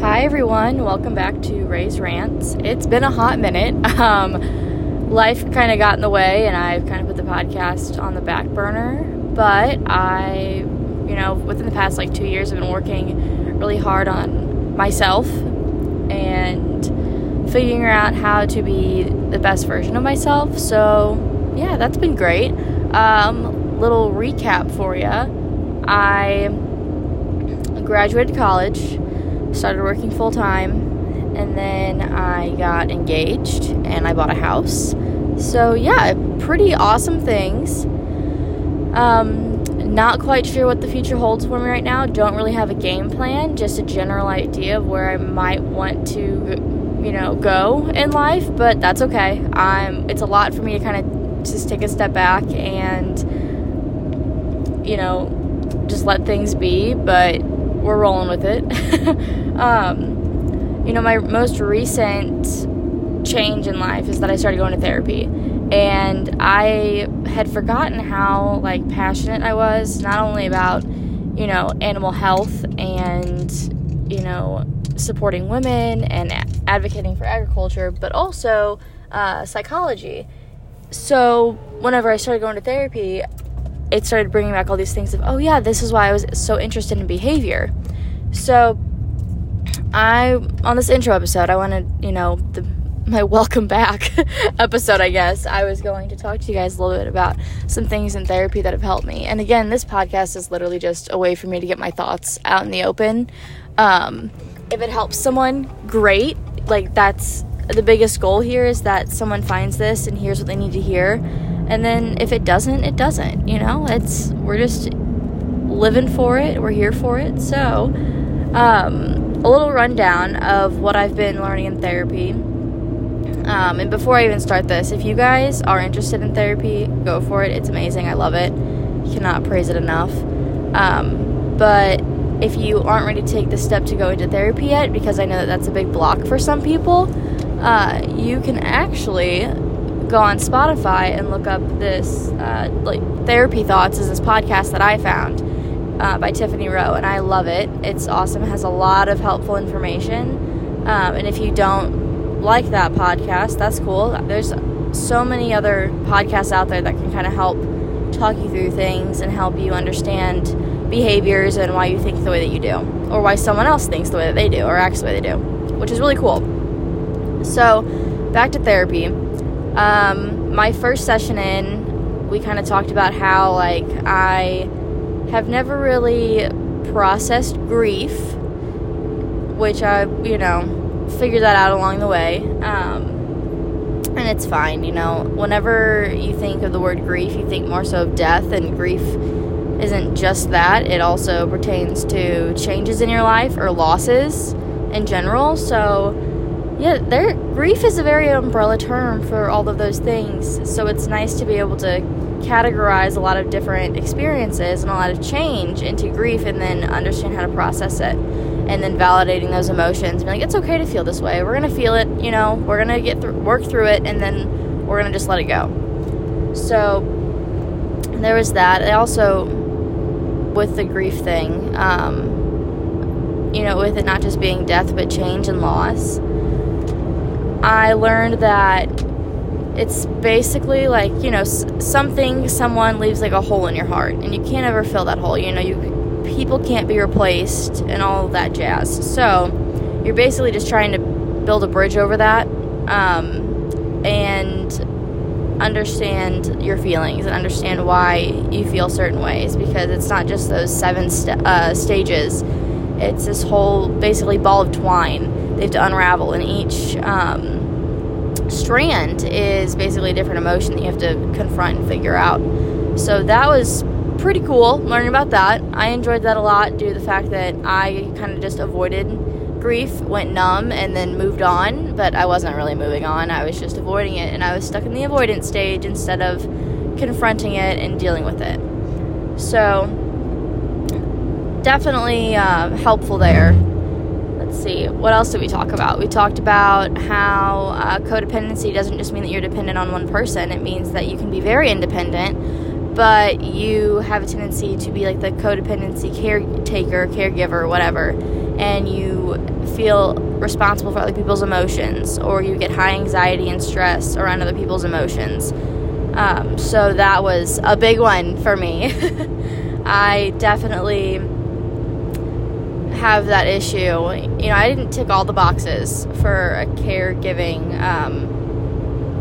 Hi everyone, welcome back to Ray's Rants. It's been a hot minute. Um, life kind of got in the way, and I've kind of put the podcast on the back burner. But I, you know, within the past like two years, I've been working really hard on myself and figuring out how to be the best version of myself. So, yeah, that's been great. Um, little recap for you. I graduated college started working full time, and then I got engaged and I bought a house. So, yeah, pretty awesome things. Um, not quite sure what the future holds for me right now. Don't really have a game plan, just a general idea of where I might want to, you know, go in life, but that's okay. I'm it's a lot for me to kind of just take a step back and you know, just let things be, but we're rolling with it. um, you know, my most recent change in life is that I started going to therapy. And I had forgotten how like passionate I was not only about, you know, animal health and, you know, supporting women and advocating for agriculture, but also uh, psychology. So, whenever I started going to therapy, it started bringing back all these things of, oh, yeah, this is why I was so interested in behavior. So, I, on this intro episode, I wanted, you know, the, my welcome back episode, I guess, I was going to talk to you guys a little bit about some things in therapy that have helped me. And again, this podcast is literally just a way for me to get my thoughts out in the open. Um, if it helps someone, great. Like, that's the biggest goal here is that someone finds this and hears what they need to hear and then if it doesn't, it doesn't. You know, it's we're just living for it. We're here for it. So, um, a little rundown of what I've been learning in therapy. Um, and before I even start this, if you guys are interested in therapy, go for it. It's amazing. I love it. You Cannot praise it enough. Um, but if you aren't ready to take the step to go into therapy yet, because I know that that's a big block for some people, uh, you can actually go on Spotify and look up this uh, like therapy thoughts is this podcast that I found uh, by Tiffany Roe, and I love it. It's awesome. It has a lot of helpful information. Um, and if you don't like that podcast, that's cool. There's so many other podcasts out there that can kind of help talk you through things and help you understand behaviors and why you think the way that you do, or why someone else thinks the way that they do, or acts the way they do, which is really cool. So, back to therapy. Um, my first session in, we kind of talked about how, like, I have never really processed grief, which I, you know, figured that out along the way. Um, and it's fine, you know. Whenever you think of the word grief, you think more so of death, and grief isn't just that, it also pertains to changes in your life or losses in general. So, yeah, there grief is a very umbrella term for all of those things. So it's nice to be able to categorize a lot of different experiences and a lot of change into grief and then understand how to process it and then validating those emotions and like it's okay to feel this way. We're gonna feel it you know. We're gonna get through work through it and then we're gonna just let it go. So there was that. I also with the grief thing um, you know with it not just being death but change and loss I learned that it's basically like you know something someone leaves like a hole in your heart and you can't ever fill that hole you know you people can't be replaced and all that jazz. So you're basically just trying to build a bridge over that um, and understand your feelings and understand why you feel certain ways because it's not just those seven st- uh, stages. It's this whole basically ball of twine they have to unravel in each um, strand is basically a different emotion that you have to confront and figure out. So that was pretty cool learning about that. I enjoyed that a lot due to the fact that I kind of just avoided grief, went numb, and then moved on. But I wasn't really moving on, I was just avoiding it, and I was stuck in the avoidance stage instead of confronting it and dealing with it. So, definitely uh, helpful there let's see, what else did we talk about? We talked about how uh, codependency doesn't just mean that you're dependent on one person, it means that you can be very independent, but you have a tendency to be like the codependency caretaker, caregiver, whatever. and you feel responsible for other people's emotions, or you get high anxiety and stress around other people's emotions. Um, so that was a big one for me. I definitely have that issue. You know, I didn't tick all the boxes for a caregiving um,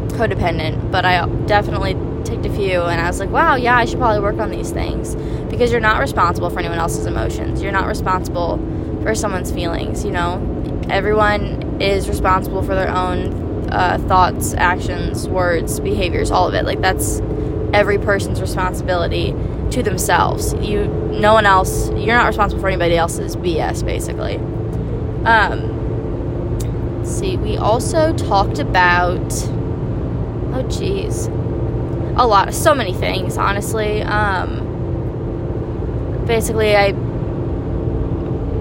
codependent, but I definitely ticked a few, and I was like, wow, yeah, I should probably work on these things because you're not responsible for anyone else's emotions. You're not responsible for someone's feelings. You know, everyone is responsible for their own uh, thoughts, actions, words, behaviors, all of it. Like that's every person's responsibility to themselves. You, no one else. You're not responsible for anybody else's BS, basically. Um, see, we also talked about. Oh, jeez, a lot, of so many things. Honestly, um, basically, I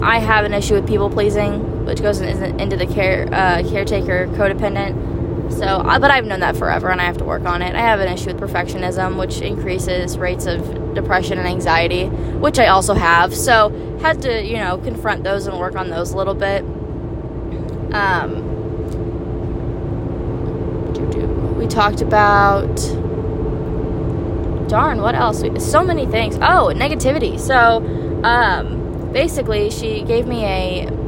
I have an issue with people pleasing, which goes into the care uh, caretaker codependent. So, but I've known that forever, and I have to work on it. I have an issue with perfectionism, which increases rates of depression and anxiety, which I also have. So, had to you know confront those and work on those a little bit. Um, we talked about darn what else so many things oh negativity so um, basically she gave me a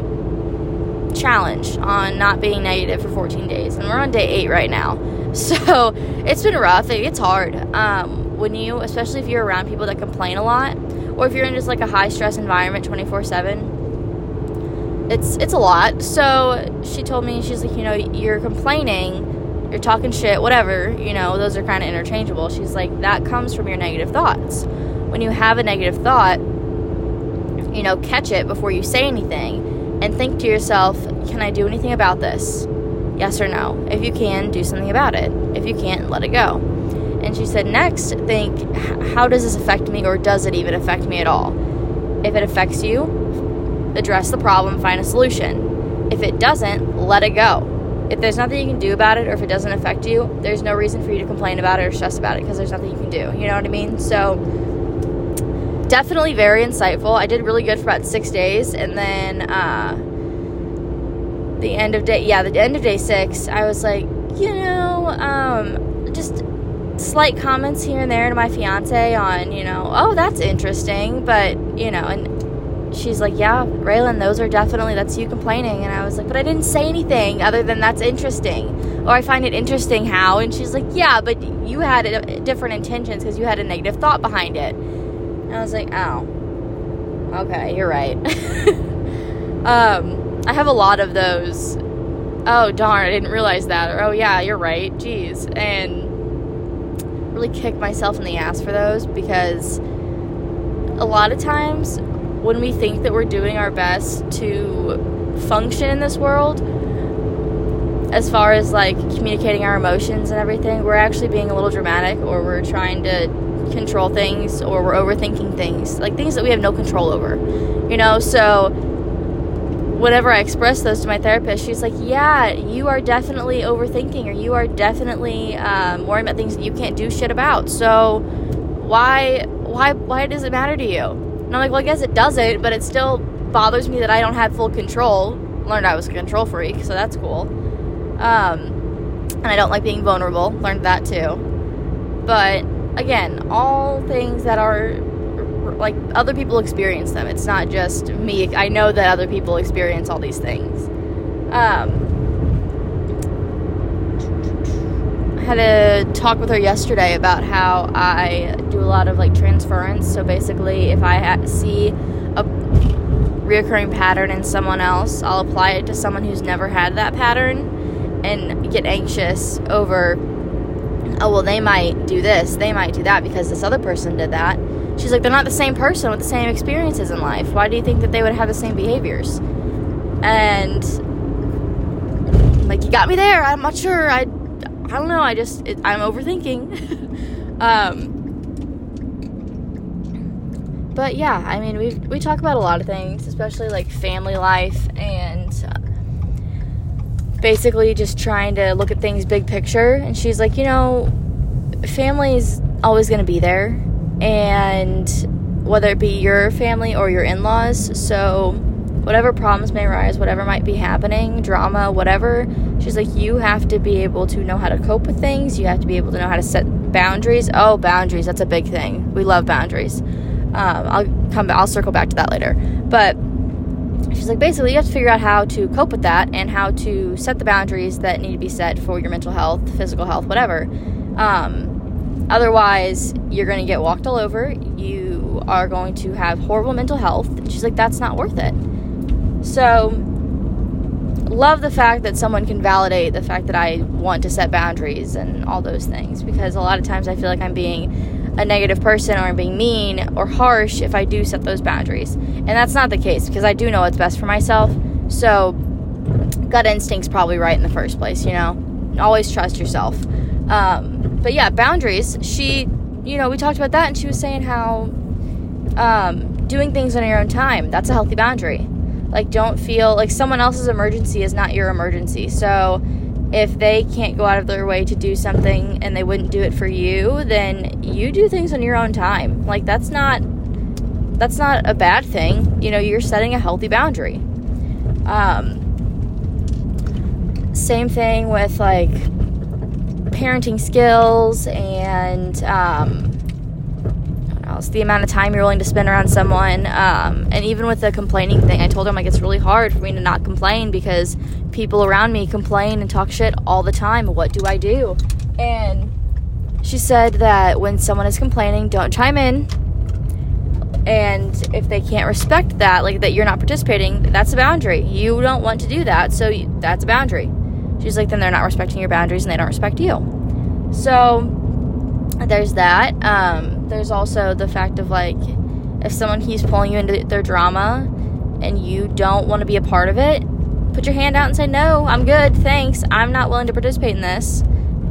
challenge on not being negative for 14 days and we're on day 8 right now so it's been rough it's hard um, when you especially if you're around people that complain a lot or if you're in just like a high stress environment 24 7 it's it's a lot so she told me she's like you know you're complaining you're talking shit, whatever, you know, those are kind of interchangeable. She's like, that comes from your negative thoughts. When you have a negative thought, you know, catch it before you say anything and think to yourself, can I do anything about this? Yes or no. If you can, do something about it. If you can't, let it go. And she said, next, think, how does this affect me or does it even affect me at all? If it affects you, address the problem, find a solution. If it doesn't, let it go if there's nothing you can do about it or if it doesn't affect you, there's no reason for you to complain about it or stress about it because there's nothing you can do. You know what I mean? So, definitely very insightful. I did really good for about six days, and then uh, the end of day, yeah, the end of day six, I was like, you know, um, just slight comments here and there to my fiance on, you know, oh, that's interesting, but you know, and she's like, Yeah, Raylan, those are definitely, that's you complaining. And I was like, But I didn't say anything other than that's interesting. Or I find it interesting how. And she's like, Yeah, but you had different intentions because you had a negative thought behind it. I was like, Oh, okay, you're right. um, I have a lot of those. Oh, darn, I didn't realize that. Or, oh, yeah, you're right. Jeez. And really kick myself in the ass for those because a lot of times when we think that we're doing our best to function in this world, as far as like communicating our emotions and everything, we're actually being a little dramatic or we're trying to control things or we're overthinking things, like things that we have no control over. You know, so whenever I express those to my therapist, she's like, "Yeah, you are definitely overthinking, or you are definitely um, worrying about things that you can't do shit about. So why, why, why does it matter to you?" And I'm like, well, I guess it doesn't, but it still bothers me that I don't have full control. Learned I was a control freak, so that's cool. Um, and I don't like being vulnerable. Learned that too. But again, all things that are like other people experience them. It's not just me. I know that other people experience all these things. Um, I had a talk with her yesterday about how I do a lot of like transference. So basically, if I ha- see a reoccurring pattern in someone else, I'll apply it to someone who's never had that pattern and get anxious over, oh, well, they might do this, they might do that because this other person did that. She's like, they're not the same person with the same experiences in life. Why do you think that they would have the same behaviors? And like, you got me there. I'm not sure. I I don't know. I just it, I'm overthinking. um, but yeah, I mean, we we talk about a lot of things, especially like family life and uh, basically just trying to look at things big picture. And she's like, you know, family's always going to be there, and whether it be your family or your in-laws, so whatever problems may arise, whatever might be happening, drama, whatever. She's like, you have to be able to know how to cope with things. You have to be able to know how to set boundaries. Oh, boundaries, that's a big thing. We love boundaries. Um, I'll come. I'll circle back to that later. But she's like, basically, you have to figure out how to cope with that and how to set the boundaries that need to be set for your mental health, physical health, whatever. Um, otherwise, you're going to get walked all over. You are going to have horrible mental health. She's like, that's not worth it. So, love the fact that someone can validate the fact that I want to set boundaries and all those things because a lot of times I feel like I'm being a negative person or I'm being mean or harsh if I do set those boundaries. And that's not the case because I do know what's best for myself. So, gut instinct's probably right in the first place, you know? Always trust yourself. Um, but yeah, boundaries. She, you know, we talked about that and she was saying how um, doing things on your own time, that's a healthy boundary like, don't feel like someone else's emergency is not your emergency. So, if they can't go out of their way to do something and they wouldn't do it for you, then you do things on your own time. Like, that's not that's not a bad thing. You know, you're setting a healthy boundary. Um, same thing with like parenting skills and um, else. The amount of time you're willing to spend around someone. Um, and even with the complaining thing, I told him like it's really hard for me to not complain because people around me complain and talk shit all the time. What do I do? And she said that when someone is complaining, don't chime in. And if they can't respect that, like that you're not participating, that's a boundary. You don't want to do that, so that's a boundary. She's like, then they're not respecting your boundaries and they don't respect you. So there's that. Um, there's also the fact of like, if someone keeps pulling you into their drama and you don't want to be a part of it, put your hand out and say, No, I'm good, thanks. I'm not willing to participate in this.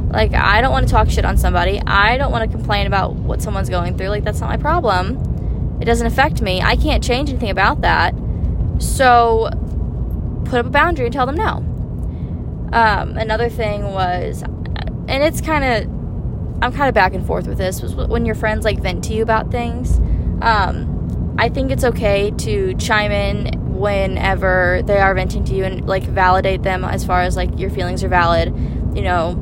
Like, I don't want to talk shit on somebody. I don't want to complain about what someone's going through. Like, that's not my problem. It doesn't affect me. I can't change anything about that. So, put up a boundary and tell them no. Um, another thing was, and it's kind of I'm kind of back and forth with this. When your friends like vent to you about things. Um, I think it's okay to chime in whenever they are venting to you and like validate them as far as like your feelings are valid. You know,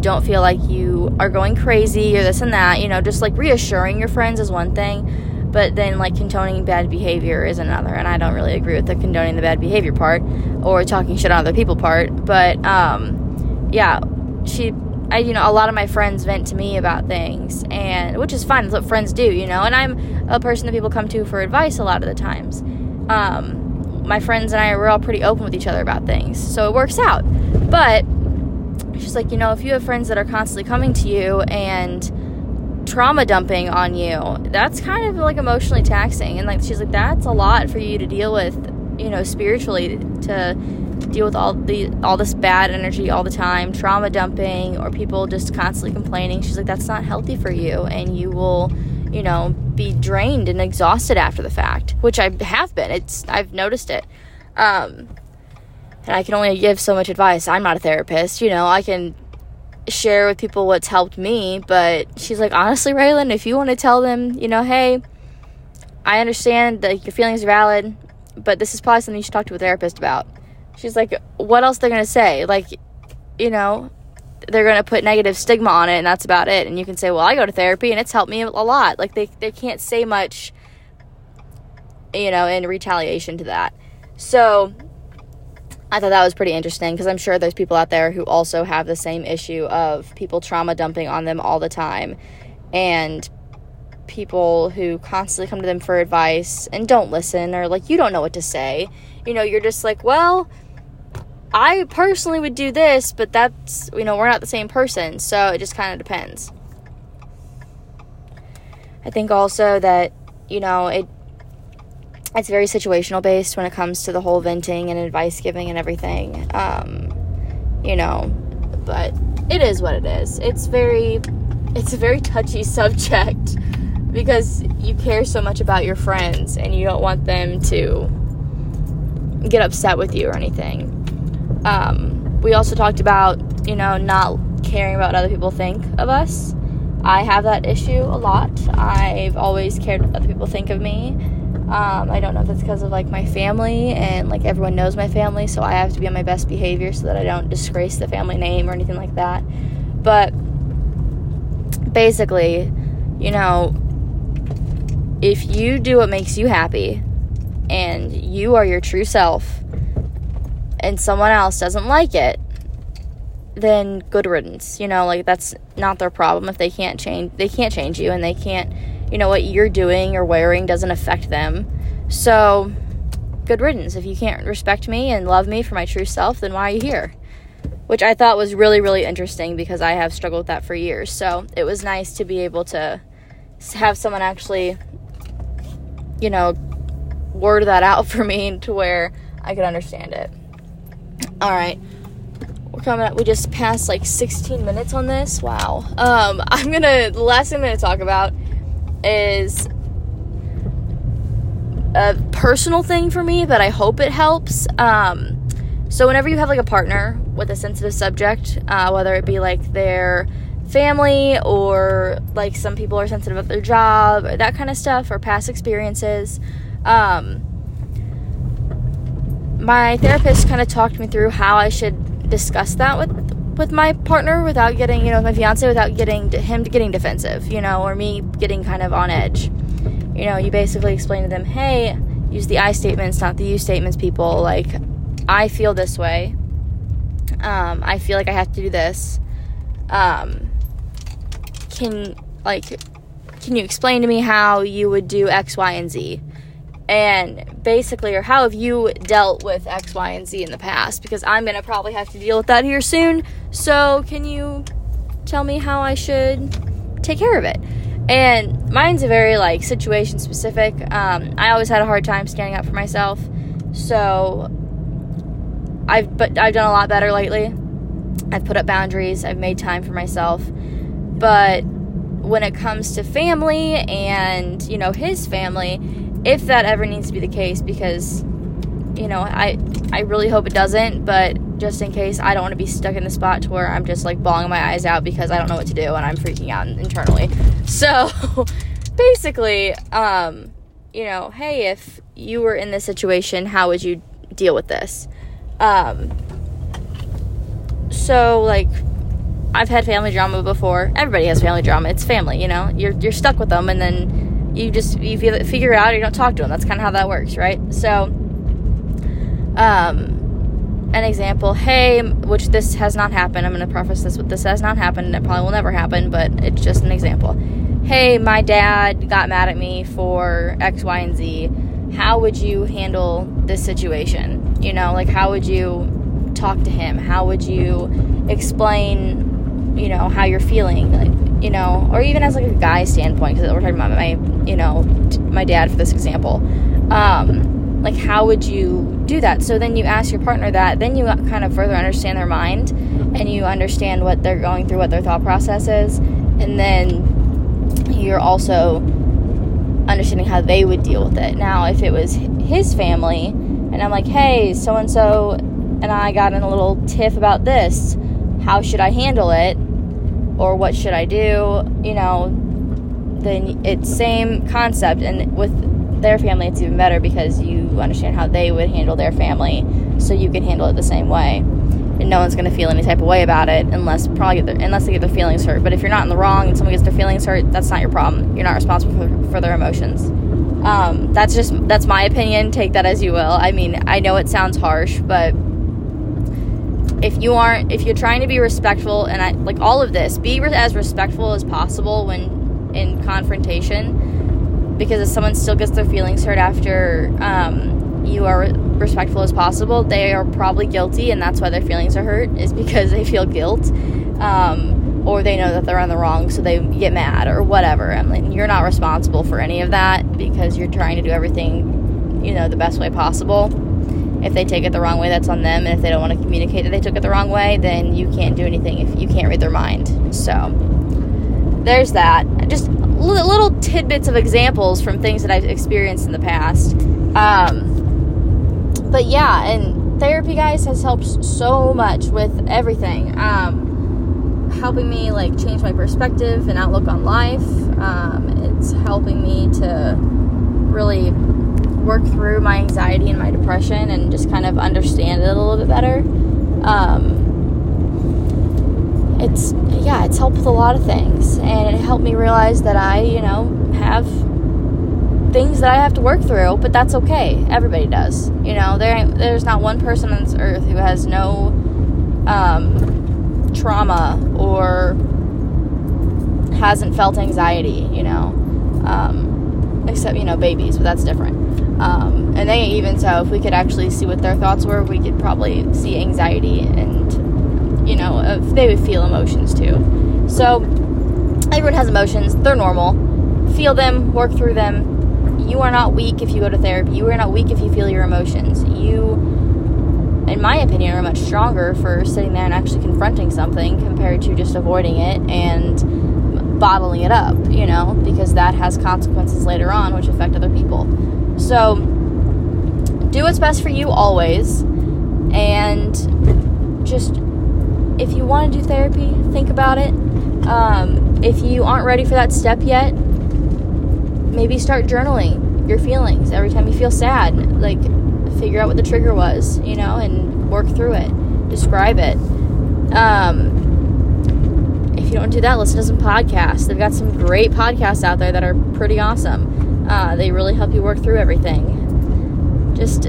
don't feel like you are going crazy or this and that. You know, just like reassuring your friends is one thing, but then like condoning bad behavior is another. And I don't really agree with the condoning the bad behavior part or talking shit on other people part. But um, yeah, she I, you know, a lot of my friends vent to me about things, and which is fine. That's what friends do, you know. And I'm a person that people come to for advice a lot of the times. Um, my friends and I we're all pretty open with each other about things, so it works out. But she's like, you know, if you have friends that are constantly coming to you and trauma dumping on you, that's kind of like emotionally taxing. And like, she's like, that's a lot for you to deal with, you know, spiritually to deal with all the all this bad energy all the time, trauma dumping, or people just constantly complaining. She's like, that's not healthy for you, and you will, you know, be drained and exhausted after the fact, which I have been. It's I've noticed it. Um, and I can only give so much advice. I'm not a therapist, you know. I can share with people what's helped me, but she's like, honestly, Raylan, if you want to tell them, you know, hey, I understand that your feelings are valid, but this is probably something you should talk to a therapist about she's like, what else they're gonna say? Like, you know, they're gonna put negative stigma on it, and that's about it. And you can say, well, I go to therapy, and it's helped me a lot. Like they they can't say much, you know, in retaliation to that. So I thought that was pretty interesting because I'm sure there's people out there who also have the same issue of people trauma dumping on them all the time, and people who constantly come to them for advice and don't listen or like you don't know what to say. You know, you're just like, well, I personally would do this, but that's, you know, we're not the same person, so it just kind of depends. I think also that, you know, it it's very situational based when it comes to the whole venting and advice giving and everything. Um, you know, but it is what it is. It's very it's a very touchy subject because you care so much about your friends and you don't want them to get upset with you or anything. Um, we also talked about, you know, not caring about what other people think of us. I have that issue a lot. I've always cared what other people think of me. Um, I don't know if it's because of like my family and like everyone knows my family, so I have to be on my best behavior so that I don't disgrace the family name or anything like that. But basically, you know, if you do what makes you happy and you are your true self and someone else doesn't like it, then good riddance. You know, like that's not their problem if they can't change they can't change you and they can't you know what you're doing or wearing doesn't affect them. So good riddance. If you can't respect me and love me for my true self, then why are you here? Which I thought was really, really interesting because I have struggled with that for years. So it was nice to be able to have someone actually, you know, word that out for me to where I could understand it. All right. We're coming up. We just passed like 16 minutes on this. Wow. Um, I'm gonna. The last thing I'm gonna talk about is a personal thing for me, but I hope it helps. Um, so whenever you have like a partner with a sensitive subject, uh, whether it be like their family or like some people are sensitive about their job or that kind of stuff or past experiences. Um, my therapist kind of talked me through how I should discuss that with with my partner without getting, you know, my fiance without getting him getting defensive, you know, or me getting kind of on edge. You know, you basically explain to them, "Hey, use the I statements, not the you statements, people. Like, I feel this way. Um, I feel like I have to do this. Um, can like, can you explain to me how you would do X, Y, and Z?" And basically, or how have you dealt with X, Y, and Z in the past? Because I'm gonna probably have to deal with that here soon. So, can you tell me how I should take care of it? And mine's a very like situation specific. Um, I always had a hard time standing up for myself, so I've but I've done a lot better lately. I've put up boundaries. I've made time for myself, but when it comes to family and you know his family if that ever needs to be the case because you know i i really hope it doesn't but just in case i don't want to be stuck in the spot to where i'm just like bawling my eyes out because i don't know what to do and i'm freaking out internally so basically um you know hey if you were in this situation how would you deal with this um so like I've had family drama before. Everybody has family drama. It's family, you know. You're you're stuck with them, and then you just you figure it out or you don't talk to them that's kind of how that works right? So um an example hey which this has not happened i'm going to preface this with this has not happened and it probably will never happen but it's just an example. Hey my dad got mad at me for x y and z. How would you handle this situation? You know like how would you talk to him? How would you explain you know how you're feeling? Like you know, or even as like a guy standpoint, because we're talking about my, you know, my dad for this example. Um, like, how would you do that? So then you ask your partner that, then you kind of further understand their mind and you understand what they're going through, what their thought process is, and then you're also understanding how they would deal with it. Now, if it was his family, and I'm like, hey, so and so and I got in a little tiff about this, how should I handle it? Or what should I do, you know, then it's same concept. And with their family it's even better because you understand how they would handle their family so you can handle it the same way. And no one's going to feel any type of way about it unless probably their, unless they get their feelings hurt. But if you're not in the wrong and someone gets their feelings hurt that's not your problem. You're not responsible for, for their emotions. Um, that's just that's my opinion. Take that as you will. I mean i know it sounds harsh but if you aren't if you're trying to be respectful and I, like all of this be as respectful as possible when in confrontation because if someone still gets their feelings hurt after um, you are respectful as possible they are probably guilty and that's why their feelings are hurt is because they feel guilt um, or they know that they're on the wrong so they get mad or whatever. I mean you're not responsible for any of that because you're trying to do everything you know the best way possible if they take it the wrong way, that's on them. And if they don't want to communicate that they took it the wrong way, then you can't do anything if you can't read their mind. So there's that. Just little tidbits of examples from things that I've experienced in the past. Um, but yeah, and therapy, guys, has helped so much with everything. Um, helping me like change my perspective and outlook on life. Um, it's helping me to really work through my anxiety and my depression and just kind of understand it a little bit better. Um, it's yeah, it's helped with a lot of things, and it helped me realize that I, you know, have things that I have to work through, but that's okay. Everybody does. You know, there there's not one person on this earth who has no um, trauma or hasn't felt anxiety. You know, um, except you know babies, but that's different. Um, and they even so, if we could actually see what their thoughts were, we could probably see anxiety and you know if they would feel emotions too. So everyone has emotions; they're normal. Feel them, work through them, you are not weak if you go to therapy. You are not weak if you feel your emotions. You, in my opinion, are much stronger for sitting there and actually confronting something compared to just avoiding it and bottling it up, you know, because that has consequences later on which affect other people. So, do what's best for you always. And just, if you want to do therapy, think about it. Um, if you aren't ready for that step yet, maybe start journaling your feelings every time you feel sad. Like, figure out what the trigger was, you know, and work through it. Describe it. Um, if you don't do that, listen to some podcasts. They've got some great podcasts out there that are pretty awesome. Uh, they really help you work through everything. Just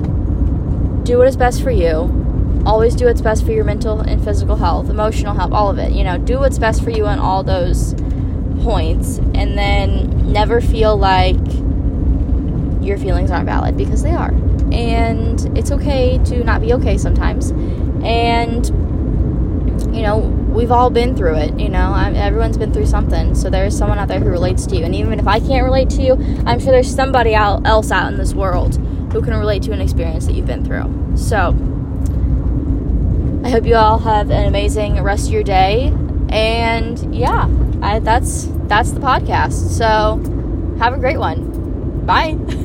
do what is best for you. Always do what's best for your mental and physical health, emotional health, all of it. You know, do what's best for you on all those points and then never feel like your feelings aren't valid because they are. And it's okay to not be okay sometimes. And, you know, we've all been through it, you know, I, everyone's been through something. So there's someone out there who relates to you. And even if I can't relate to you, I'm sure there's somebody else out in this world who can relate to an experience that you've been through. So, I hope you all have an amazing rest of your day. And yeah, I, that's that's the podcast. So have a great one. Bye.